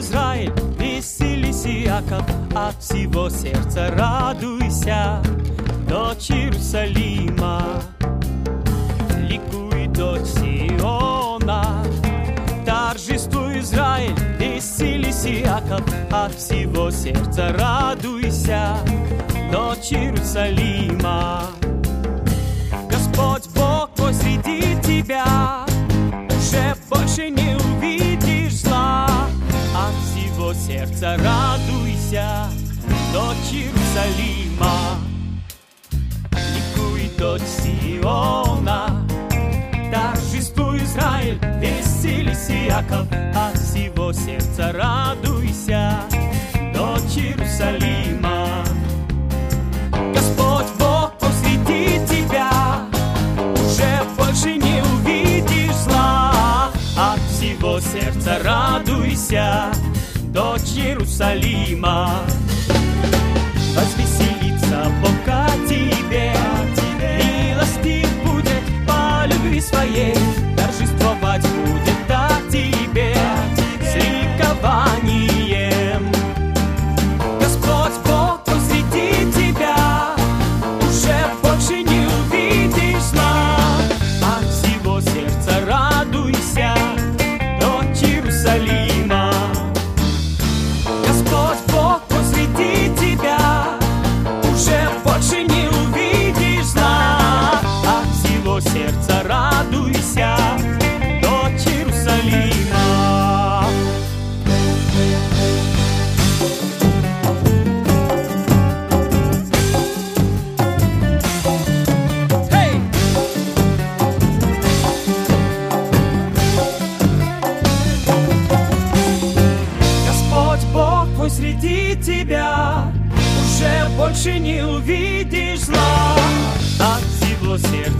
Израиль, веселись, Иаков, от всего сердца радуйся, дочь Иерусалима. Ликуй, дочь Сиона, торжествуй, Израиль, веселись, Иаков, от всего сердца радуйся, дочь Иерусалима. Господь Бог посреди тебя, уже больше не увидишь сердца радуйся, дочь Иерусалима. Ликуй, дочь Сиона, торжествуй, Израиль, веселись, Иаков, от всего сердца радуйся, дочь Иерусалима. Господь Бог посреди тебя, уже больше не увидишь зла. От всего сердца радуйся, дочь Иерусалима. Возвеселится Бог о тебе, тебя Уже больше не увидишь зла. От всего сердца